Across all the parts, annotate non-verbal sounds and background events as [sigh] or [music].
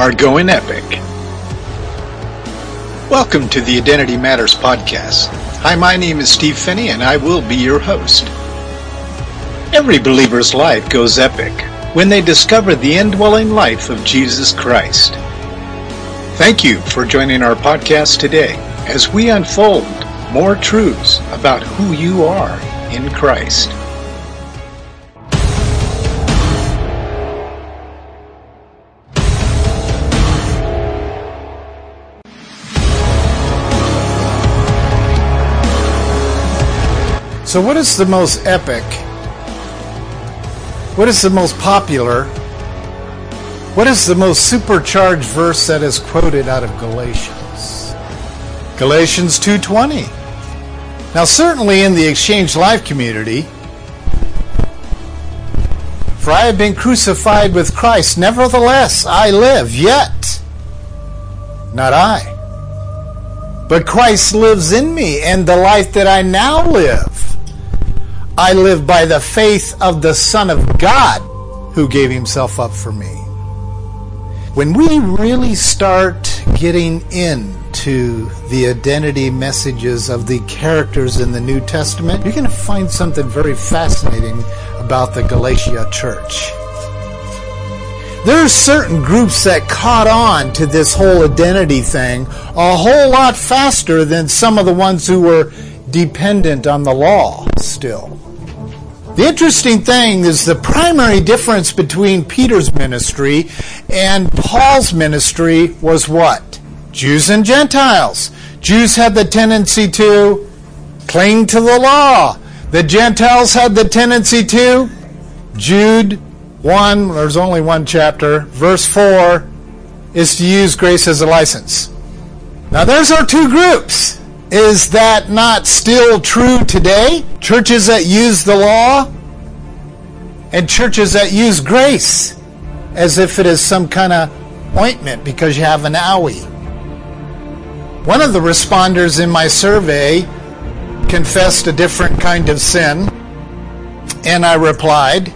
Are going epic. Welcome to the Identity Matters podcast. Hi, my name is Steve Phinney, and I will be your host. Every believer's life goes epic when they discover the indwelling life of Jesus Christ. Thank you for joining our podcast today as we unfold more truths about who you are in Christ. So, what is the most epic? What is the most popular? What is the most supercharged verse that is quoted out of Galatians? Galatians 2:20. Now, certainly in the Exchange Life community, for I have been crucified with Christ, nevertheless I live, yet not I. But Christ lives in me, and the life that I now live I live by the faith of the Son of God who gave himself up for me. When we really start getting into the identity messages of the characters in the New Testament, you're going to find something very fascinating about the Galatia church. There are certain groups that caught on to this whole identity thing a whole lot faster than some of the ones who were dependent on the law still. The interesting thing is the primary difference between Peter's ministry and Paul's ministry was what? Jews and Gentiles. Jews had the tendency to cling to the law. The Gentiles had the tendency to. Jude 1, there's only one chapter, verse 4 is to use grace as a license. Now, there's our two groups. Is that not still true today? Churches that use the law and churches that use grace as if it is some kind of ointment because you have an owie. One of the responders in my survey confessed a different kind of sin, and I replied,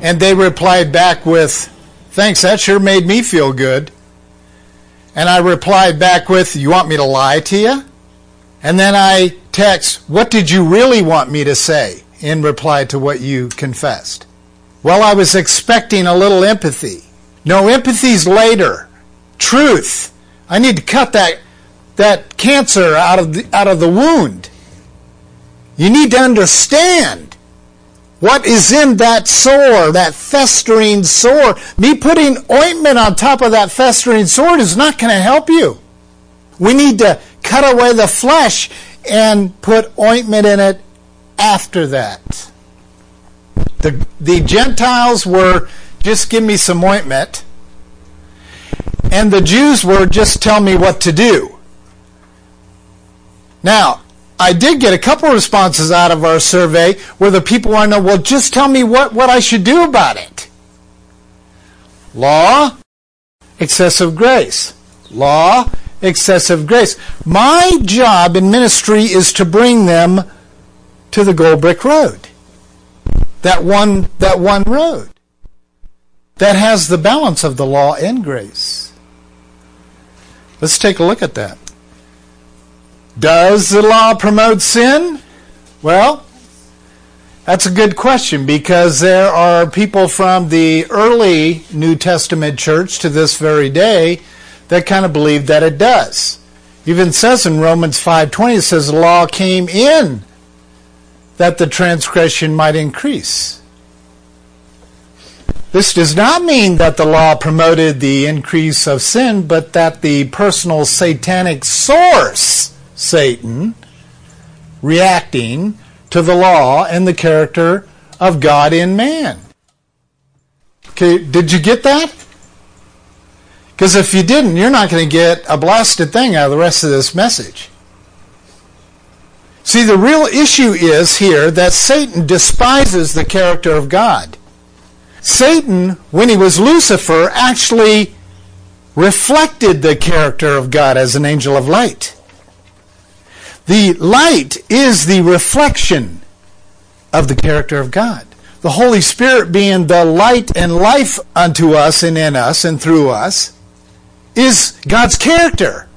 and they replied back with, Thanks, that sure made me feel good. And I replied back with, You want me to lie to you? And then I text, What did you really want me to say in reply to what you confessed? Well, I was expecting a little empathy. No, empathy's later. Truth. I need to cut that, that cancer out of, the, out of the wound. You need to understand what is in that sore, that festering sore. Me putting ointment on top of that festering sore is not going to help you. We need to cut away the flesh and put ointment in it after that. The, the Gentiles were just give me some ointment, and the Jews were just tell me what to do. Now, I did get a couple responses out of our survey where the people want to know, well, just tell me what, what I should do about it. Law, excessive grace. Law, excessive grace. My job in ministry is to bring them to the gold brick road. That one, that one road that has the balance of the law and grace. Let's take a look at that. Does the law promote sin? Well, that's a good question because there are people from the early New Testament church to this very day that kind of believe that it does. Even says in Romans 5:20 it says the law came in that the transgression might increase. This does not mean that the law promoted the increase of sin, but that the personal satanic source, Satan, reacting to the law and the character of God in man. Okay, did you get that? Because if you didn't, you're not going to get a blasted thing out of the rest of this message. See, the real issue is here that Satan despises the character of God. Satan, when he was Lucifer, actually reflected the character of God as an angel of light. The light is the reflection of the character of God. the Holy Spirit being the light and life unto us and in us and through us, is God's character.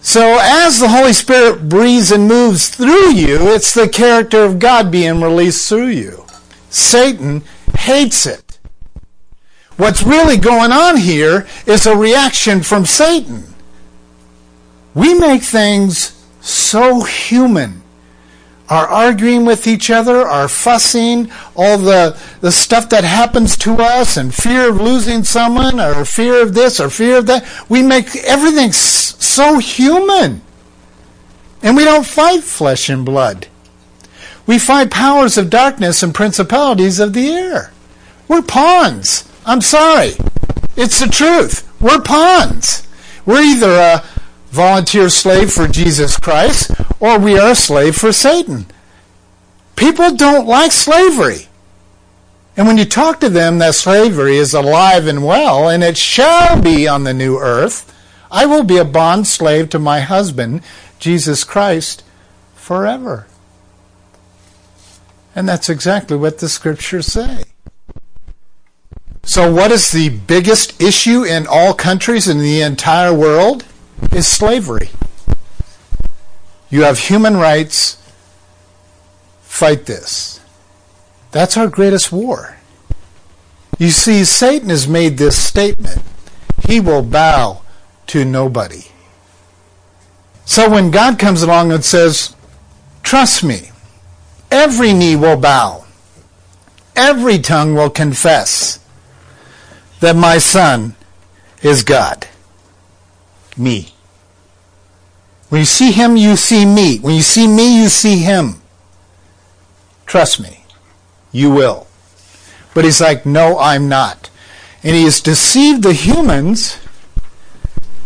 So as the Holy Spirit breathes and moves through you, it's the character of God being released through you. Satan hates it. What's really going on here is a reaction from Satan. We make things so human our arguing with each other, our fussing, all the, the stuff that happens to us, and fear of losing someone, or fear of this, or fear of that. We make everything so human. And we don't fight flesh and blood. We fight powers of darkness and principalities of the air. We're pawns. I'm sorry. It's the truth. We're pawns. We're either a volunteer slave for Jesus Christ, or we are a slave for Satan. People don't like slavery. And when you talk to them that slavery is alive and well, and it shall be on the new earth, I will be a bond slave to my husband, Jesus Christ, forever. And that's exactly what the scriptures say. So, what is the biggest issue in all countries in the entire world? Is slavery. You have human rights. Fight this. That's our greatest war. You see, Satan has made this statement he will bow to nobody. So when God comes along and says, Trust me, every knee will bow, every tongue will confess that my Son is God. Me. When you see him, you see me. When you see me, you see him. Trust me. You will. But he's like, no, I'm not. And he has deceived the humans,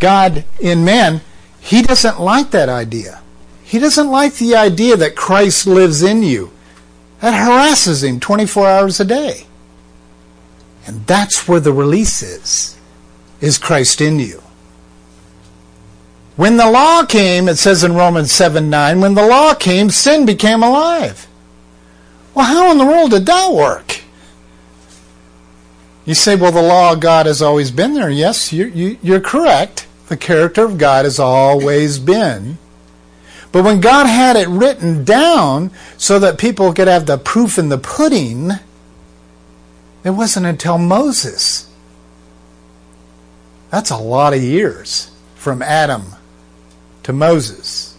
God in man. He doesn't like that idea. He doesn't like the idea that Christ lives in you. That harasses him 24 hours a day. And that's where the release is, is Christ in you. When the law came, it says in Romans 7 9, when the law came, sin became alive. Well, how in the world did that work? You say, well, the law of God has always been there. Yes, you're, you, are correct. The character of God has always been. But when God had it written down so that people could have the proof in the pudding, it wasn't until Moses. That's a lot of years from Adam to Moses.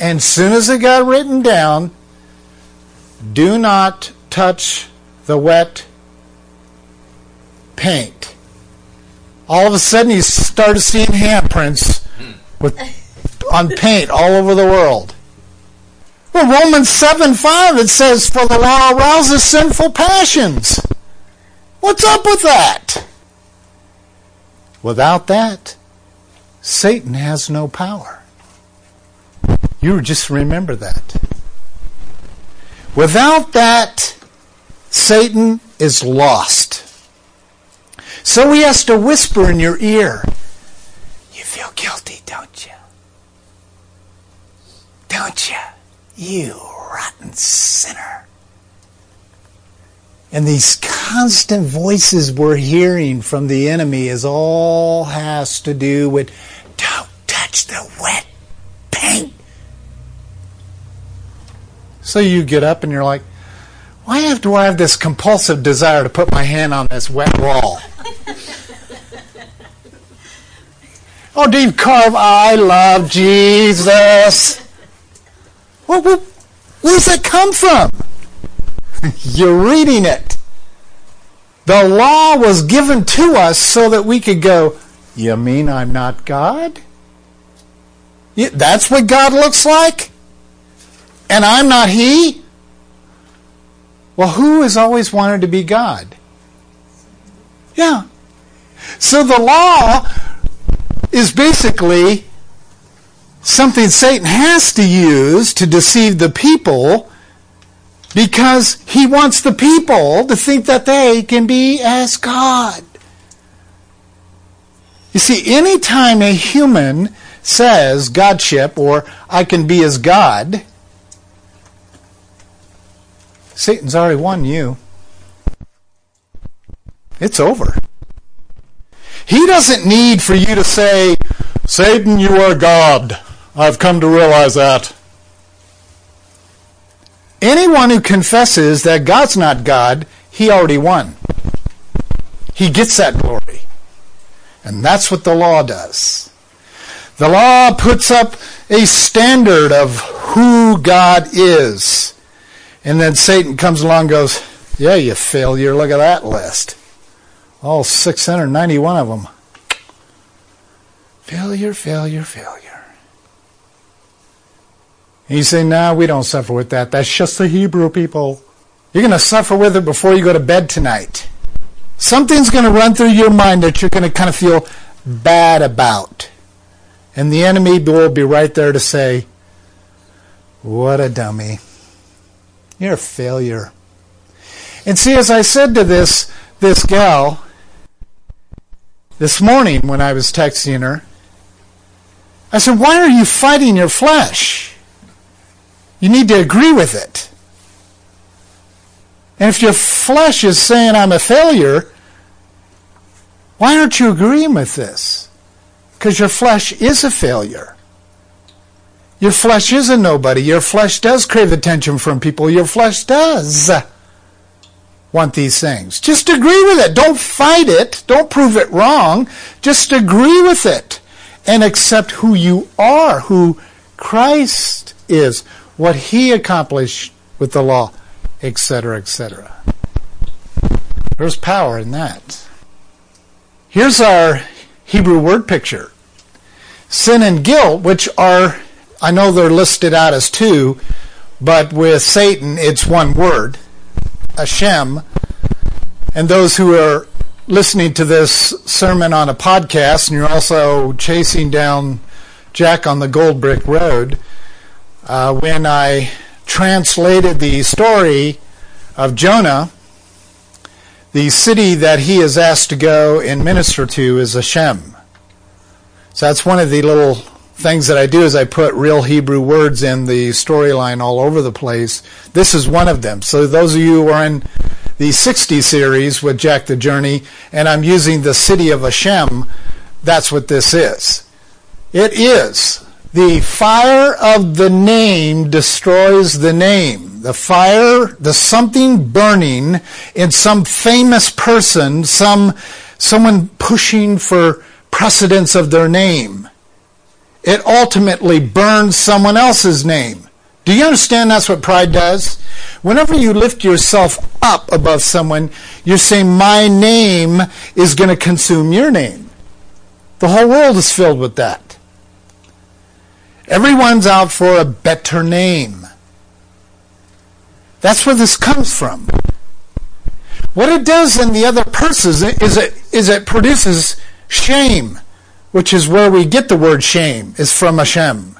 And soon as it got written down, do not touch the wet paint. All of a sudden, you started seeing handprints with, on paint all over the world. Well, Romans 7 5, it says, For the law arouses sinful passions. What's up with that? Without that, Satan has no power. You just remember that. Without that, Satan is lost. So he has to whisper in your ear, You feel guilty, don't you? Don't you? You rotten sinner. And these constant voices we're hearing from the enemy is all has to do with don't touch the wet paint. So you get up and you're like, why have, do I have this compulsive desire to put my hand on this wet wall? [laughs] oh, Dave Carve, I love Jesus. Well, where does that come from? [laughs] You're reading it. The law was given to us so that we could go, You mean I'm not God? That's what God looks like? And I'm not He? Well, who has always wanted to be God? Yeah. So the law is basically something Satan has to use to deceive the people because he wants the people to think that they can be as God. You see, anytime a human says Godship or I can be as God, Satan's already won you. It's over. He doesn't need for you to say, Satan, you are God. I've come to realize that. Anyone who confesses that God's not God, he already won. He gets that glory. And that's what the law does. The law puts up a standard of who God is. And then Satan comes along and goes, Yeah, you failure. Look at that list. All 691 of them. Failure, failure, failure. And you say, No, we don't suffer with that. That's just the Hebrew people. You're going to suffer with it before you go to bed tonight. Something's going to run through your mind that you're going to kind of feel bad about. And the enemy will be right there to say, What a dummy. You're a failure. And see, as I said to this, this gal this morning when I was texting her, I said, Why are you fighting your flesh? You need to agree with it. And if your flesh is saying I'm a failure, why aren't you agreeing with this? Because your flesh is a failure. Your flesh is a nobody. Your flesh does crave attention from people. Your flesh does want these things. Just agree with it. Don't fight it. Don't prove it wrong. Just agree with it and accept who you are, who Christ is, what he accomplished with the law, etc., etc. There's power in that. Here's our Hebrew word picture. Sin and guilt, which are I know they're listed out as two, but with Satan, it's one word, Hashem. And those who are listening to this sermon on a podcast, and you're also chasing down Jack on the Gold Brick Road, uh, when I translated the story of Jonah, the city that he is asked to go and minister to is Hashem. So that's one of the little things that I do is I put real Hebrew words in the storyline all over the place. This is one of them. So those of you who are in the 60 series with Jack the Journey, and I'm using the city of Hashem, that's what this is. It is. The fire of the name destroys the name. The fire, the something burning in some famous person, some someone pushing for precedence of their name it ultimately burns someone else's name. Do you understand that's what pride does? Whenever you lift yourself up above someone, you're saying, My name is going to consume your name. The whole world is filled with that. Everyone's out for a better name. That's where this comes from. What it does in the other person is it, is it produces shame which is where we get the word shame, is from Hashem.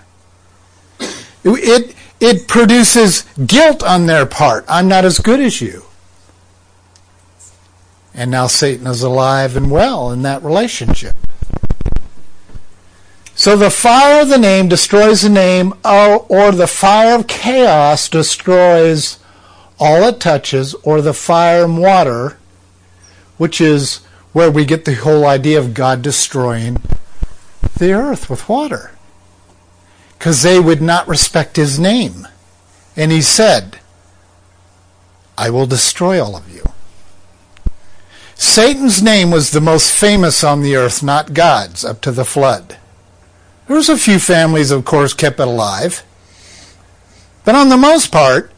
It, it produces guilt on their part. I'm not as good as you. And now Satan is alive and well in that relationship. So the fire of the name destroys the name, or the fire of chaos destroys all it touches, or the fire and water, which is where we get the whole idea of God destroying the earth with water because they would not respect his name. And he said, I will destroy all of you. Satan's name was the most famous on the earth, not God's, up to the flood. There was a few families, of course, kept it alive. But on the most part,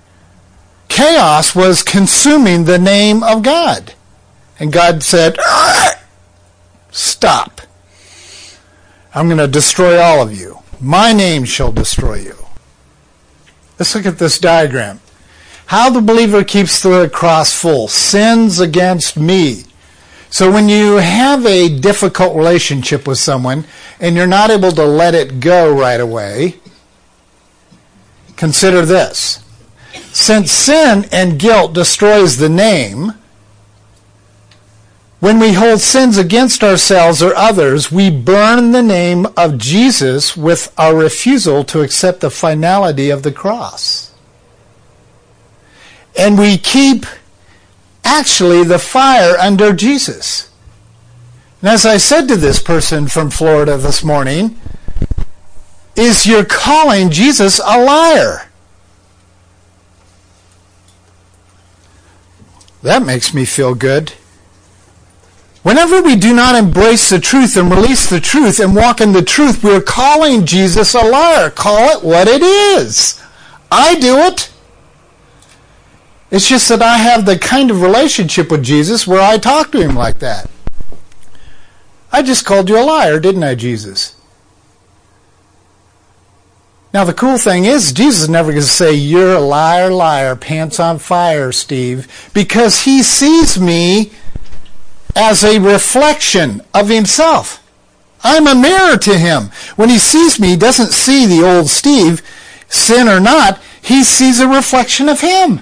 chaos was consuming the name of God. And God said, Stop. I'm going to destroy all of you. My name shall destroy you. Let's look at this diagram. How the believer keeps the cross full. Sins against me. So when you have a difficult relationship with someone and you're not able to let it go right away, consider this. Since sin and guilt destroys the name, when we hold sins against ourselves or others, we burn the name of Jesus with our refusal to accept the finality of the cross. And we keep actually the fire under Jesus. And as I said to this person from Florida this morning, is you're calling Jesus a liar. That makes me feel good. Whenever we do not embrace the truth and release the truth and walk in the truth, we're calling Jesus a liar. Call it what it is. I do it. It's just that I have the kind of relationship with Jesus where I talk to him like that. I just called you a liar, didn't I, Jesus? Now, the cool thing is, Jesus never going to say, You're a liar, liar, pants on fire, Steve, because he sees me as a reflection of himself. I'm a mirror to him. When he sees me, he doesn't see the old Steve, sin or not, he sees a reflection of him.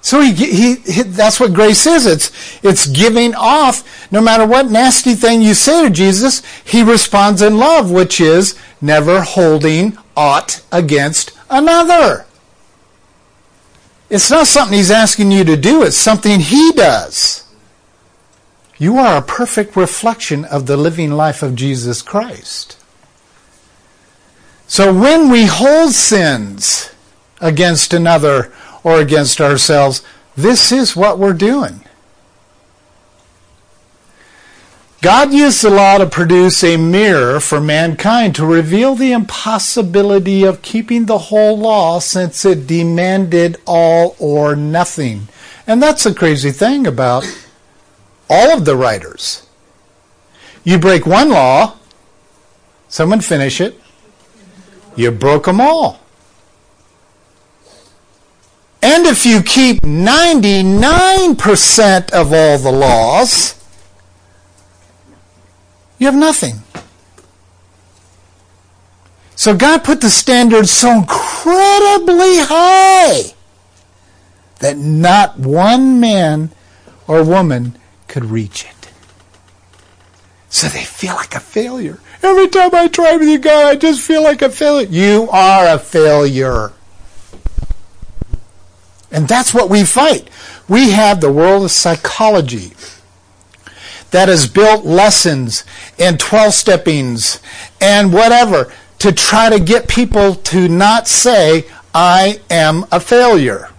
So he, he, he, that's what grace is. It's, it's giving off. No matter what nasty thing you say to Jesus, he responds in love, which is never holding aught against another. It's not something he's asking you to do. It's something he does. You are a perfect reflection of the living life of Jesus Christ. So when we hold sins against another or against ourselves, this is what we're doing. God used the law to produce a mirror for mankind to reveal the impossibility of keeping the whole law since it demanded all or nothing. And that's the crazy thing about all of the writers. You break one law, someone finish it, you broke them all. And if you keep 99% of all the laws, you have nothing. So God put the standard so incredibly high that not one man or woman could reach it. So they feel like a failure. Every time I try with you, God, I just feel like a failure. You are a failure. And that's what we fight. We have the world of psychology that has built lessons and 12 steppings and whatever to try to get people to not say, I am a failure.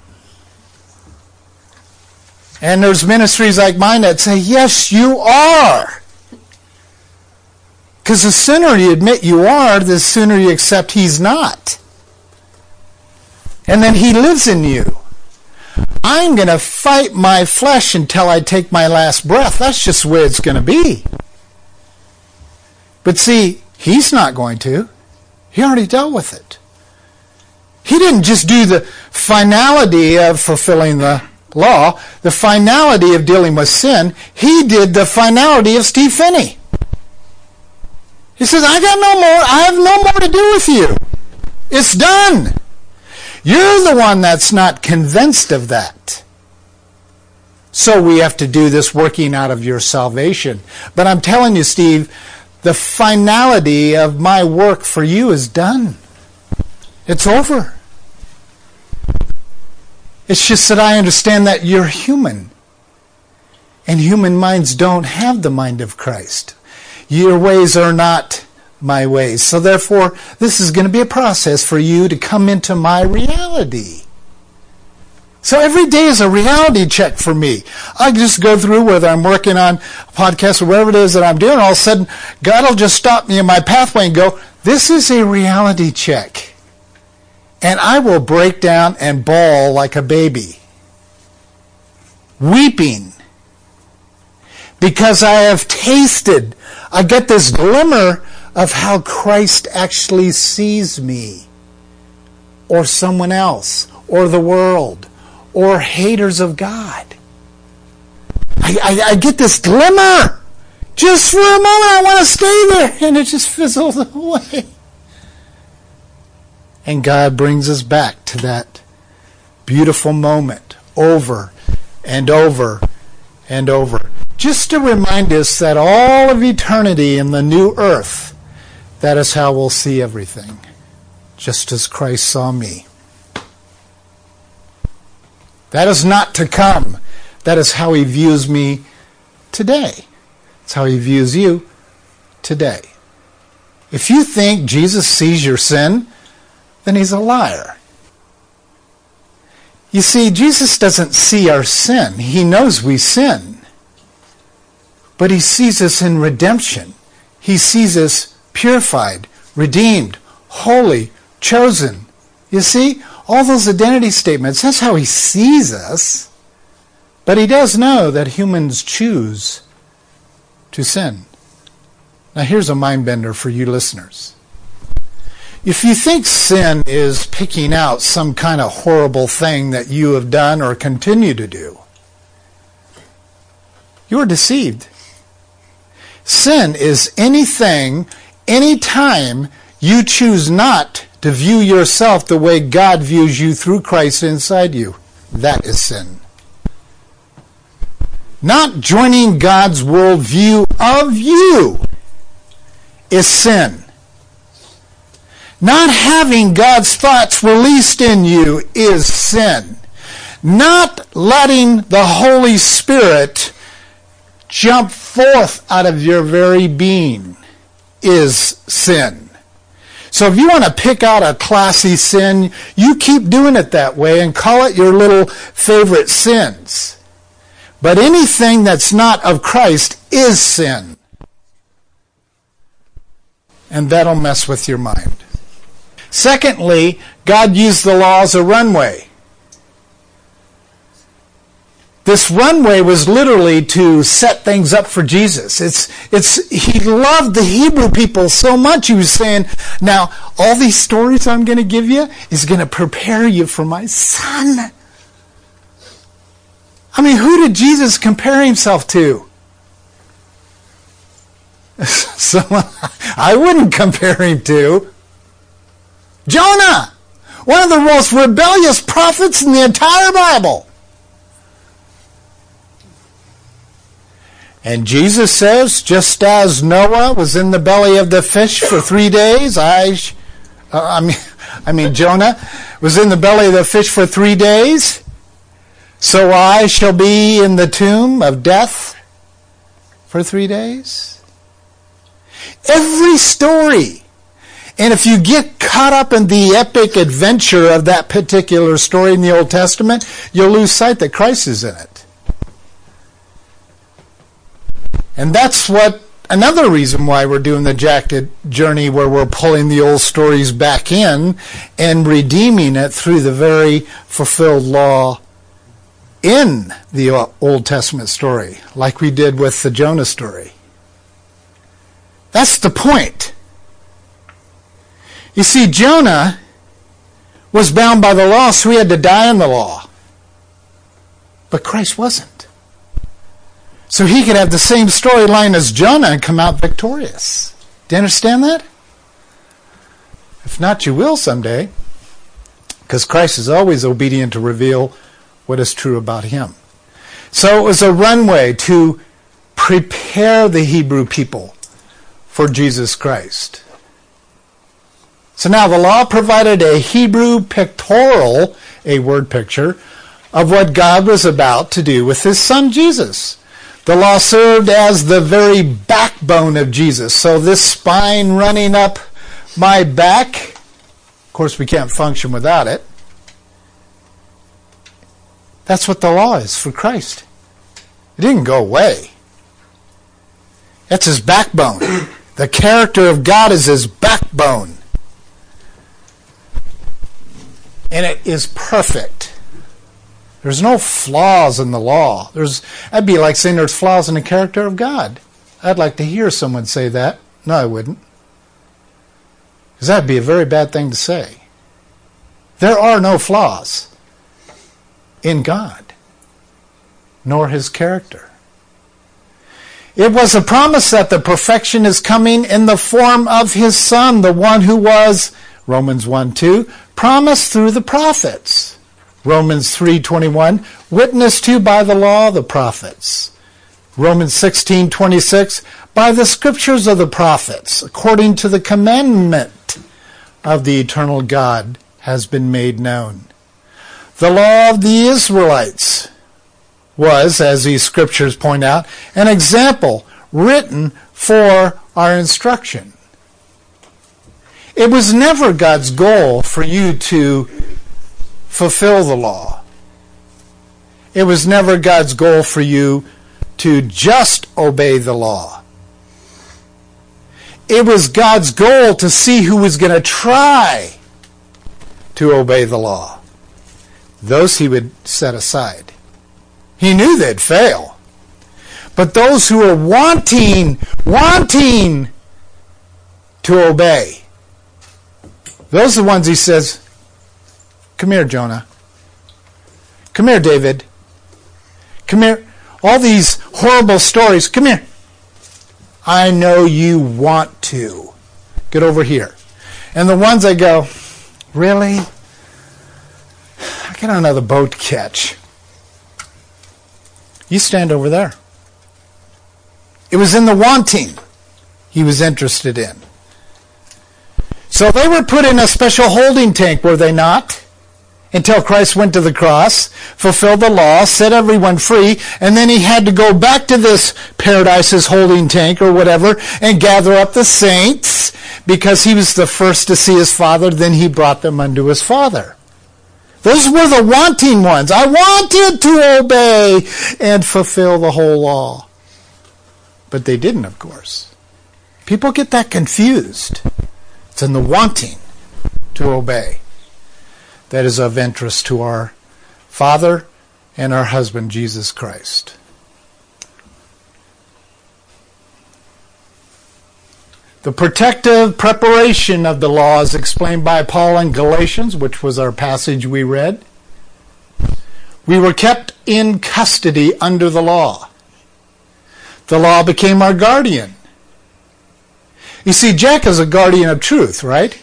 And there's ministries like mine that say, yes, you are. Because the sooner you admit you are, the sooner you accept he's not. And then he lives in you. I'm going to fight my flesh until I take my last breath. That's just the way it's going to be. But see, he's not going to. He already dealt with it. He didn't just do the finality of fulfilling the law, the finality of dealing with sin, he did the finality of Steve Phinney. He says, I got no more, I have no more to do with you. It's done. You're the one that's not convinced of that. So we have to do this working out of your salvation. But I'm telling you, Steve, the finality of my work for you is done. It's over. It's just that I understand that you're human. And human minds don't have the mind of Christ. Your ways are not my ways. So therefore, this is going to be a process for you to come into my reality. So every day is a reality check for me. I just go through whether I'm working on a podcast or whatever it is that I'm doing, all of a sudden God will just stop me in my pathway and go, this is a reality check and I will break down and bawl like a baby, weeping, because I have tasted, I get this glimmer of how Christ actually sees me, or someone else, or the world, or haters of God. I, I, I get this glimmer. Just for a moment, I want to stay there, and it just fizzles [laughs] away. And God brings us back to that beautiful moment over and over and over. Just to remind us that all of eternity in the new earth, that is how we'll see everything, just as Christ saw me. That is not to come. That is how he views me today. It's how he views you today. If you think Jesus sees your sin, then he's a liar. You see, Jesus doesn't see our sin. He knows we sin. But he sees us in redemption. He sees us purified, redeemed, holy, chosen. You see, all those identity statements, that's how he sees us. But he does know that humans choose to sin. Now, here's a mind bender for you listeners. If you think sin is picking out some kind of horrible thing that you have done or continue to do, you're deceived. Sin is anything, anytime you choose not to view yourself the way God views you through Christ inside you. That is sin. Not joining God's worldview of you is sin. Not having God's thoughts released in you is sin. Not letting the Holy Spirit jump forth out of your very being is sin. So if you want to pick out a classy sin, you keep doing it that way and call it your little favorite sins. But anything that's not of Christ is sin. And that'll mess with your mind. Secondly, God used the law as a runway. This runway was literally to set things up for Jesus. It's, it's, he loved the Hebrew people so much. He was saying, now, all these stories I'm going to give you is going to prepare you for my son. I mean, who did Jesus compare himself to? [laughs] Someone I wouldn't compare him to. Jonah, one of the most rebellious prophets in the entire Bible. And Jesus says, just as Noah was in the belly of the fish for three days, I, uh, I mean, [laughs] I mean Jonah was in the belly of the fish for three days, so I shall be in the tomb of death for three days. Every story and if you get caught up in the epic adventure of that particular story in the Old Testament, you'll lose sight that Christ is in it. And that's what another reason why we're doing the jacket journey where we're pulling the old stories back in and redeeming it through the very fulfilled law in the Old Testament story, like we did with the Jonah story. That's the point. You see, Jonah was bound by the law, so he had to die in the law. But Christ wasn't. So he could have the same storyline as Jonah and come out victorious. Do you understand that? If not, you will someday. Because Christ is always obedient to reveal what is true about him. So it was a runway to prepare the Hebrew people for Jesus Christ. So now the law provided a Hebrew pictorial, a word picture, of what God was about to do with his son Jesus. The law served as the very backbone of Jesus. So this spine running up my back, of course we can't function without it. That's what the law is for Christ. It didn't go away. That's his backbone. The character of God is his backbone and it is perfect. There's no flaws in the law. There's that'd be like saying there's flaws in the character of God. I'd like to hear someone say that. No, I wouldn't. Because that'd be a very bad thing to say. There are no flaws in God, nor his character. It was a promise that the perfection is coming in the form of his son, the one who was, Romans 1 2, promised through the prophets. Romans 3:21, witnessed to by the law of the prophets. Romans 16:26, by the scriptures of the prophets, according to the commandment of the eternal God has been made known. The law of the Israelites was, as these scriptures point out, an example written for our instruction. It was never God's goal for you to fulfill the law. It was never God's goal for you to just obey the law. It was God's goal to see who was going to try to obey the law. Those he would set aside. He knew they'd fail. But those who were wanting, wanting to obey, those are the ones he says, Come here, Jonah. Come here, David. Come here. All these horrible stories. Come here. I know you want to. Get over here. And the ones I go, Really? I got another boat to catch. You stand over there. It was in the wanting he was interested in. So they were put in a special holding tank, were they not? Until Christ went to the cross, fulfilled the law, set everyone free, and then he had to go back to this paradise's holding tank or whatever and gather up the saints because he was the first to see his father, then he brought them unto his father. Those were the wanting ones. I wanted to obey and fulfill the whole law. But they didn't, of course. People get that confused. It's in the wanting to obey that is of interest to our Father and our husband, Jesus Christ. The protective preparation of the law is explained by Paul in Galatians, which was our passage we read. We were kept in custody under the law. The law became our guardian. You see, Jack is a guardian of truth, right?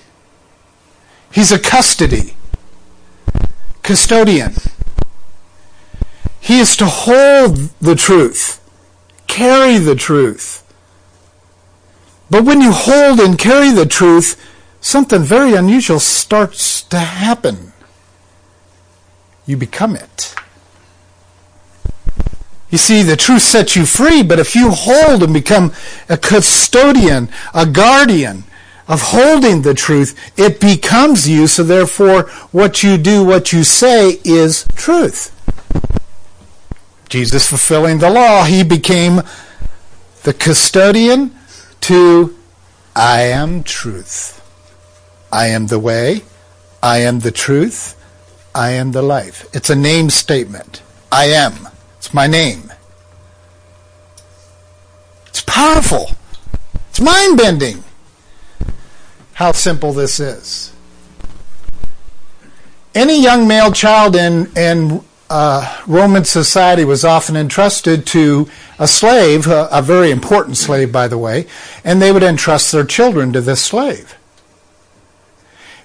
He's a custody, custodian. He is to hold the truth, carry the truth. But when you hold and carry the truth, something very unusual starts to happen. You become it. You see, the truth sets you free, but if you hold and become a custodian, a guardian of holding the truth, it becomes you, so therefore what you do, what you say is truth. Jesus fulfilling the law, he became the custodian to I am truth. I am the way. I am the truth. I am the life. It's a name statement. I am. My name. It's powerful. It's mind bending. How simple this is. Any young male child in, in uh, Roman society was often entrusted to a slave, a, a very important slave, by the way, and they would entrust their children to this slave.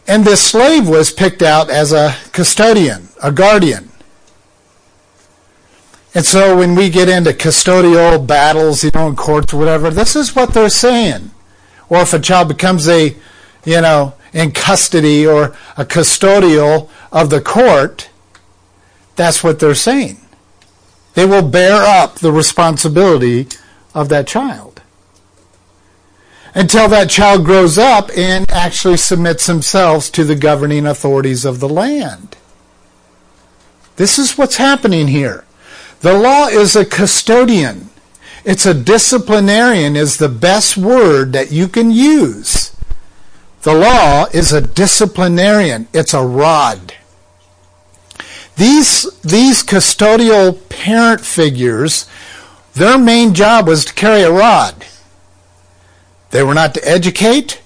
And this slave was picked out as a custodian, a guardian. And so when we get into custodial battles, you know, in courts or whatever, this is what they're saying. Or if a child becomes a, you know, in custody or a custodial of the court, that's what they're saying. They will bear up the responsibility of that child. Until that child grows up and actually submits themselves to the governing authorities of the land. This is what's happening here. The law is a custodian. It's a disciplinarian is the best word that you can use. The law is a disciplinarian. It's a rod. These, these custodial parent figures, their main job was to carry a rod. They were not to educate.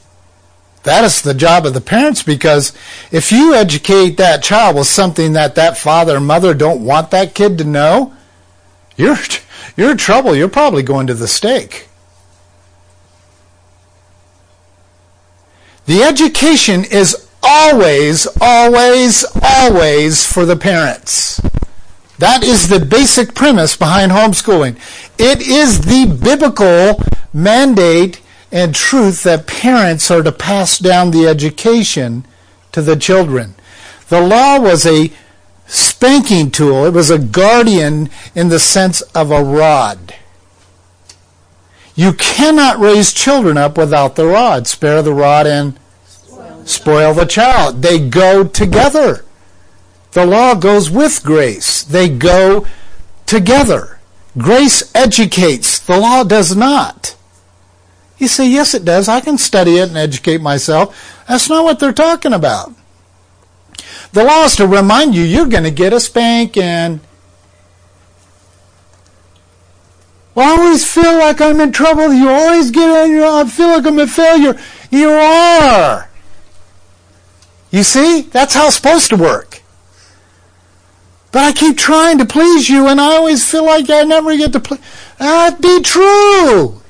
That is the job of the parents because if you educate that child with something that that father or mother don't want that kid to know, you're, you're in trouble. You're probably going to the stake. The education is always, always, always for the parents. That is the basic premise behind homeschooling. It is the biblical mandate and truth that parents are to pass down the education to the children. The law was a spanking tool. It was a guardian in the sense of a rod. You cannot raise children up without the rod. Spare the rod and spoil the child. They go together. The law goes with grace. They go together. Grace educates. The law does not. You say, yes, it does. I can study it and educate myself. That's not what they're talking about. The law is to remind you you're going to get a spanking. Well, I always feel like I'm in trouble. You always get in, I feel like I'm a failure. You are. You see? That's how it's supposed to work. But I keep trying to please you, and I always feel like I never get to please. That be true.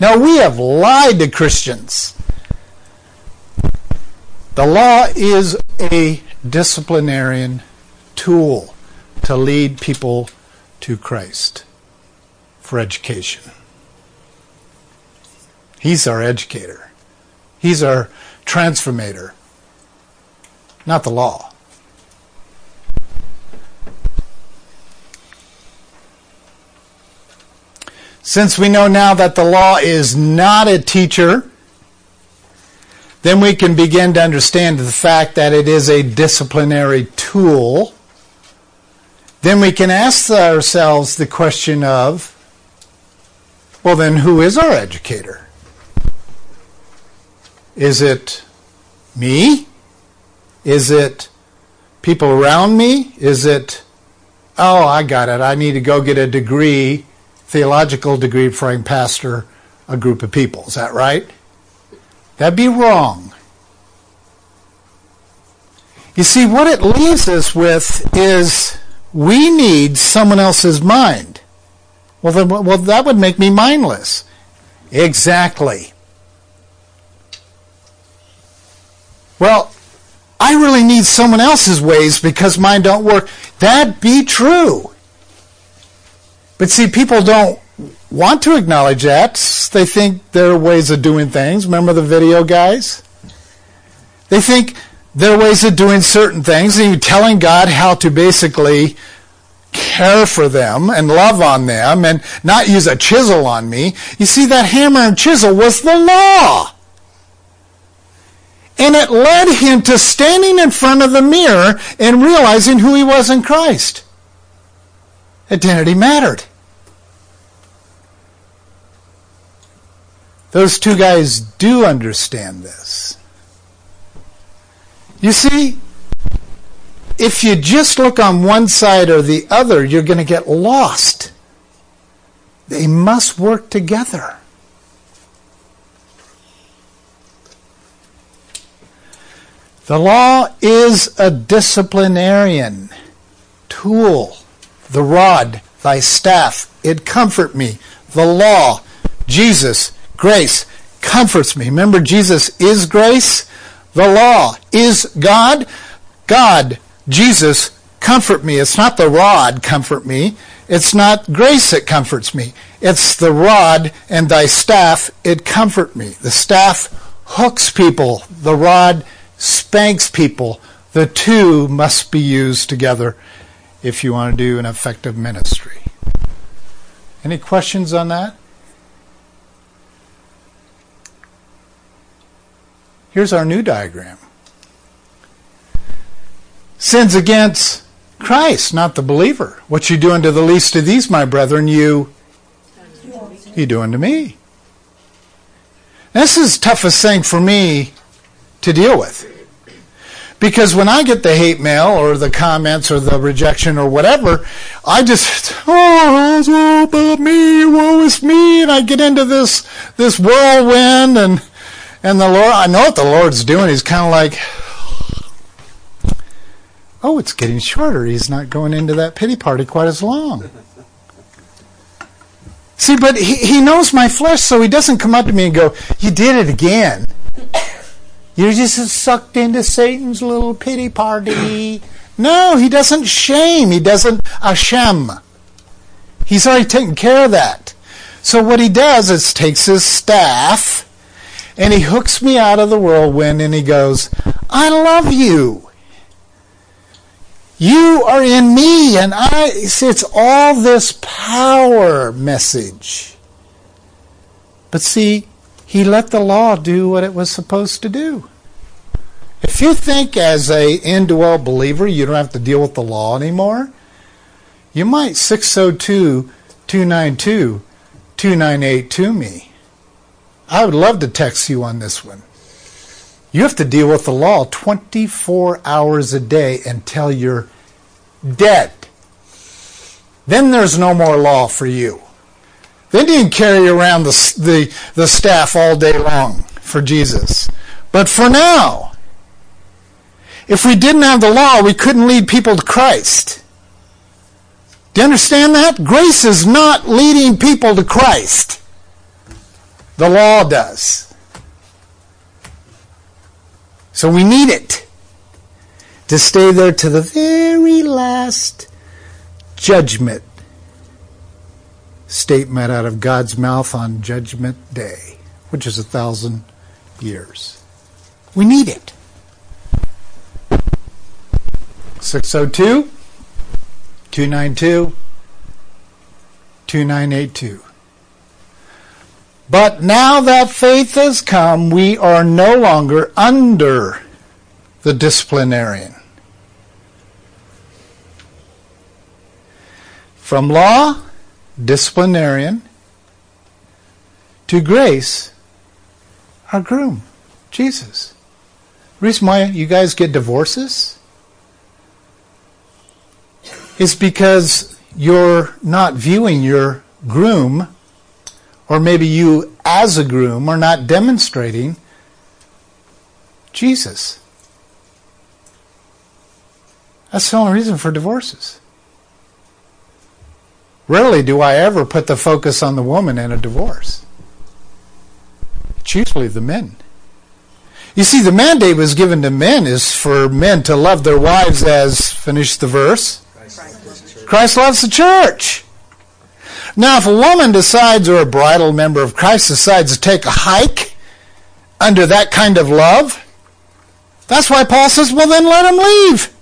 Now, we have lied to Christians. The law is a disciplinarian tool to lead people to Christ for education. He's our educator. He's our transformator, not the law. Since we know now that the law is not a teacher, then we can begin to understand the fact that it is a disciplinary tool. Then we can ask ourselves the question of well, then who is our educator? Is it me? Is it people around me? Is it, oh, I got it. I need to go get a degree, theological degree before I pastor a group of people. Is that right? That'd be wrong. You see, what it leaves us with is we need someone else's mind. Well, then, well, that would make me mindless. Exactly. Well, I really need someone else's ways because mine don't work. That'd be true. But see, people don't want to acknowledge that. They think there are ways of doing things. Remember the video guys? They think there are ways of doing certain things, and you're telling God how to basically care for them and love on them and not use a chisel on me. You see, that hammer and chisel was the law. And it led him to standing in front of the mirror and realizing who he was in Christ. Identity mattered. Those two guys do understand this. You see, if you just look on one side or the other, you're going to get lost. They must work together. The law is a disciplinarian tool. The rod, thy staff, it comfort me. The law, Jesus, grace, comforts me. Remember, Jesus is grace. The law is God. God Jesus, comfort me. It's not the rod, comfort me. It's not grace that comforts me. It's the rod and thy staff, it comfort me. The staff hooks people. The rod spanks people. The two must be used together if you want to do an effective ministry. Any questions on that? Here's our new diagram sins against Christ, not the believer. What you doing to the least of these, my brethren, you you doing to me. This is the toughest thing for me to deal with. Because when I get the hate mail or the comments or the rejection or whatever, I just, oh, it's all about me, woe is me, and I get into this, this whirlwind and, and the Lord, I know what the Lord's doing. He's kind of like, oh, it's getting shorter. He's not going into that pity party quite as long. See, but he, he knows my flesh, so he doesn't come up to me and go, You did it again. You're just sucked into Satan's little pity party. No, he doesn't shame. He doesn't ashem. He's already taken care of that. So what he does is takes his staff and he hooks me out of the whirlwind and he goes, I love you. You are in me, and I. see, It's all this power message. But see, he let the law do what it was supposed to do. If you think as a indwelt believer you don't have to deal with the law anymore, you might 602 292 298 to me. I would love to text you on this one. You have to deal with the law 24 hours a day until you're dead. Then there's no more law for you. Then you can carry around the, the, the staff all day long for Jesus. But for now, if we didn't have the law, we couldn't lead people to Christ. Do you understand that? Grace is not leading people to Christ. The law does. So we need it to stay there to the very last judgment statement out of God's mouth on Judgment Day, which is a thousand years. We need it. 602 292 2982. But now that faith has come, we are no longer under the disciplinarian. From law, disciplinarian, to grace, our groom, Jesus. Reason why you guys get divorces is because you're not viewing your groom or maybe you as a groom are not demonstrating Jesus. That's the only reason for divorces. Rarely do I ever put the focus on the woman in a divorce. It's usually the men. You see, the mandate was given to men is for men to love their wives as, finish the verse, Christ loves the church. Now, if a woman decides, or a bridal member of Christ decides to take a hike under that kind of love, that's why Paul says, well, then let him leave.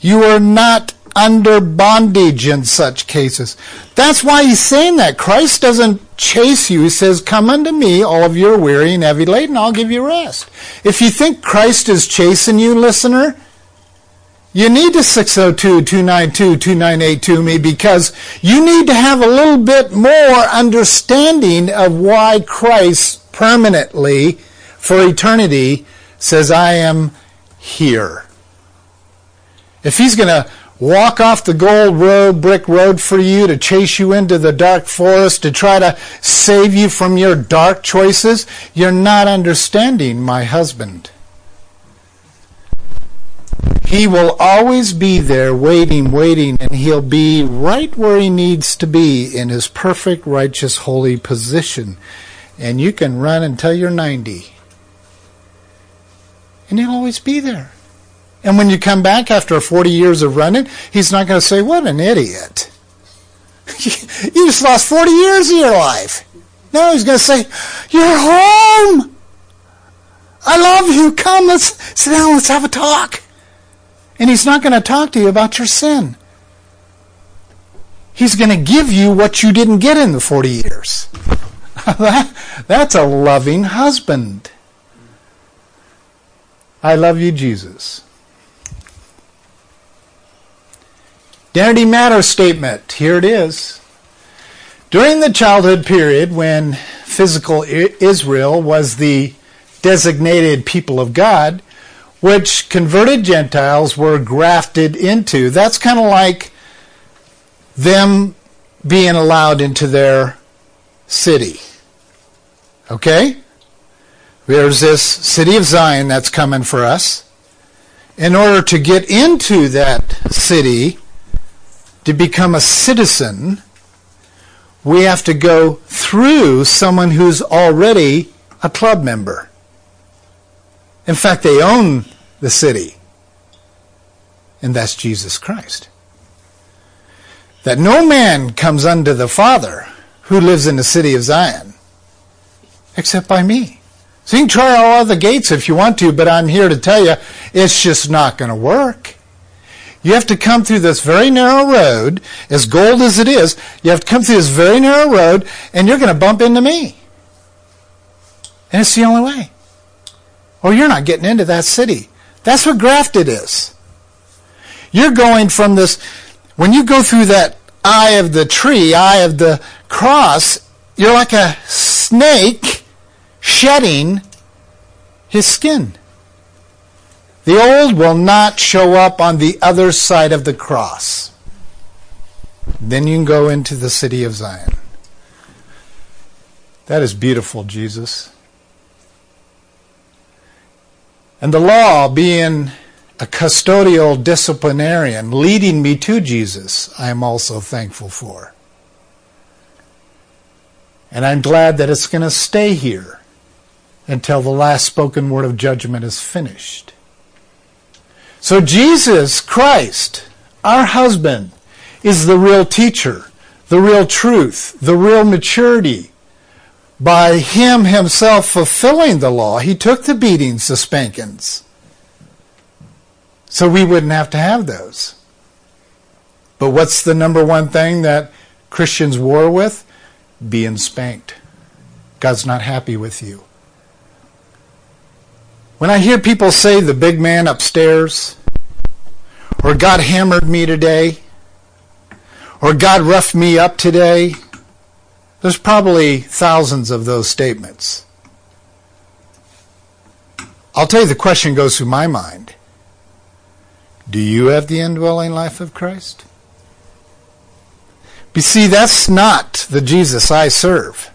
You are not under bondage in such cases. That's why he's saying that. Christ doesn't chase you. He says, Come unto me, all of you are weary and heavy laden, I'll give you rest. If you think Christ is chasing you, listener, you need to 602-292-2982 me because you need to have a little bit more understanding of why Christ permanently, for eternity, says, I am here. If he's going to walk off the gold road, brick road for you, to chase you into the dark forest, to try to save you from your dark choices, you're not understanding my husband. He will always be there waiting, waiting, and he'll be right where he needs to be in his perfect, righteous, holy position. And you can run until you're 90. And he'll always be there. And when you come back after 40 years of running, he's not going to say, What an idiot. [laughs] you just lost 40 years of your life. No, he's going to say, You're home. I love you. Come, let's sit down, let's have a talk. And he's not going to talk to you about your sin. He's going to give you what you didn't get in the 40 years. [laughs] that, that's a loving husband. I love you, Jesus. Identity Matters statement. Here it is. During the childhood period when physical Israel was the designated people of God, which converted Gentiles were grafted into. That's kind of like them being allowed into their city. Okay? There's this city of Zion that's coming for us. In order to get into that city, to become a citizen, we have to go through someone who's already a club member. In fact, they own the city, and that's Jesus Christ. That no man comes unto the Father who lives in the city of Zion except by me. So you can try all other gates if you want to, but I'm here to tell you it's just not going to work. You have to come through this very narrow road, as gold as it is, you have to come through this very narrow road, and you're going to bump into me. And it's the only way. Or you're not getting into that city. That's what grafted is. You're going from this, when you go through that eye of the tree, eye of the cross, you're like a snake shedding his skin. The old will not show up on the other side of the cross. Then you can go into the city of Zion. That is beautiful, Jesus. And the law being a custodial disciplinarian leading me to Jesus, I am also thankful for. And I'm glad that it's going to stay here until the last spoken word of judgment is finished. So Jesus Christ, our husband, is the real teacher, the real truth, the real maturity. By him himself fulfilling the law, he took the beatings, the spankings. So we wouldn't have to have those. But what's the number one thing that Christians war with? Being spanked. God's not happy with you. When I hear people say the big man upstairs, or God hammered me today, or God roughed me up today, there's probably thousands of those statements. I'll tell you the question goes through my mind. Do you have the indwelling life of Christ? You see, that's not the Jesus I serve.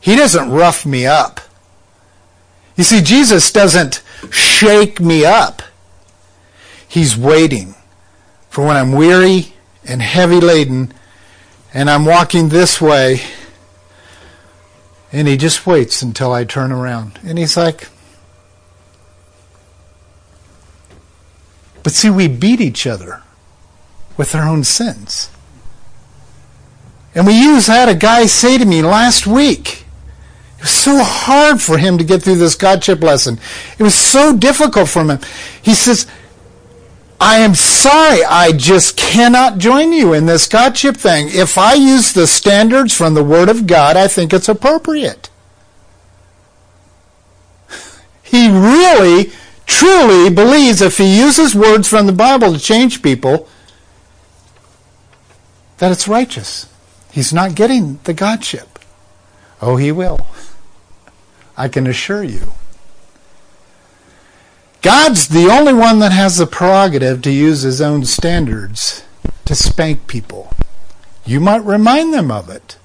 He doesn't rough me up. You see, Jesus doesn't shake me up. He's waiting for when I'm weary and heavy laden and I'm walking this way. And he just waits until I turn around. And he's like, But see, we beat each other with our own sins. And we use that. A guy say to me last week, It was so hard for him to get through this Godship lesson. It was so difficult for him. He says, I am sorry, I just cannot join you in this Godship thing. If I use the standards from the Word of God, I think it's appropriate. He really, truly believes if he uses words from the Bible to change people, that it's righteous. He's not getting the Godship. Oh, he will. I can assure you. God's the only one that has the prerogative to use his own standards to spank people. You might remind them of it,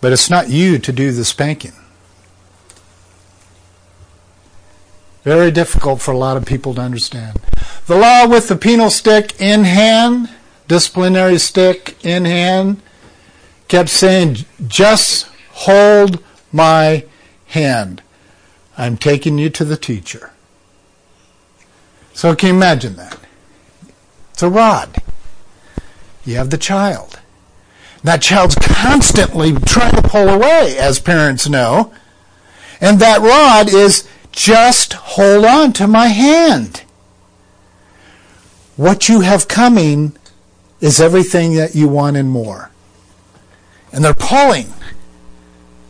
but it's not you to do the spanking. Very difficult for a lot of people to understand. The law with the penal stick in hand, disciplinary stick in hand, kept saying, just hold my hand. I'm taking you to the teacher. So can you imagine that? It's a rod. You have the child. That child's constantly trying to pull away, as parents know. And that rod is just hold on to my hand. What you have coming is everything that you want and more. And they're pulling.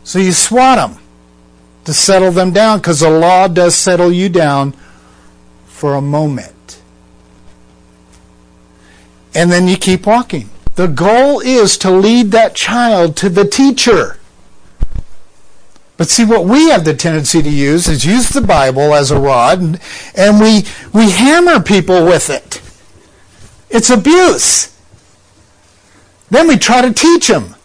So you swat them to settle them down because the law does settle you down for a moment. And then you keep walking. The goal is to lead that child to the teacher. But see, what we have the tendency to use is use the Bible as a rod, and, and we, we hammer people with it. It's abuse. Then we try to teach them.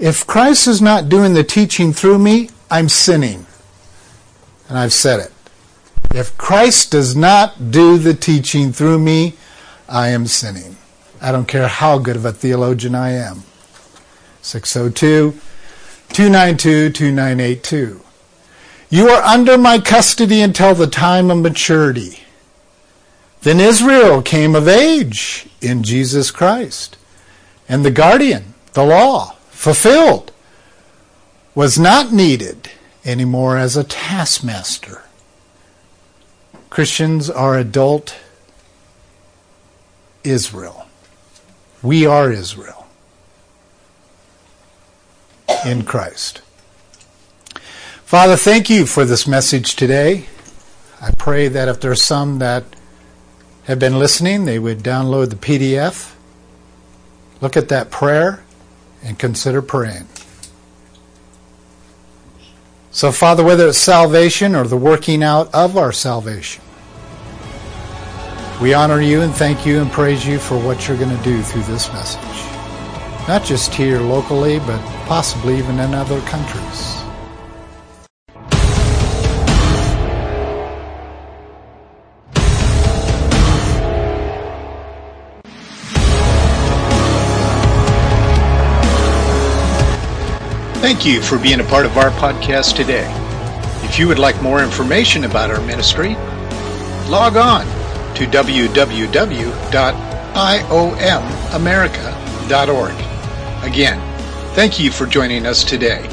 If Christ is not doing the teaching through me, I'm sinning. And I've said it. If Christ does not do the teaching through me, I am sinning. I don't care how good of a theologian I am. 602 292 2982. You are under my custody until the time of maturity. Then Israel came of age in Jesus Christ. And the guardian, the law, fulfilled, was not needed anymore as a taskmaster. Christians are adult Israel. We are Israel in Christ. Father, thank you for this message today. I pray that if there's some that have been listening, they would download the PDF, look at that prayer, and consider praying. So, Father, whether it's salvation or the working out of our salvation, we honor you and thank you and praise you for what you're going to do through this message. Not just here locally, but possibly even in other countries. Thank you for being a part of our podcast today. If you would like more information about our ministry, log on to www.iomamerica.org. Again, thank you for joining us today.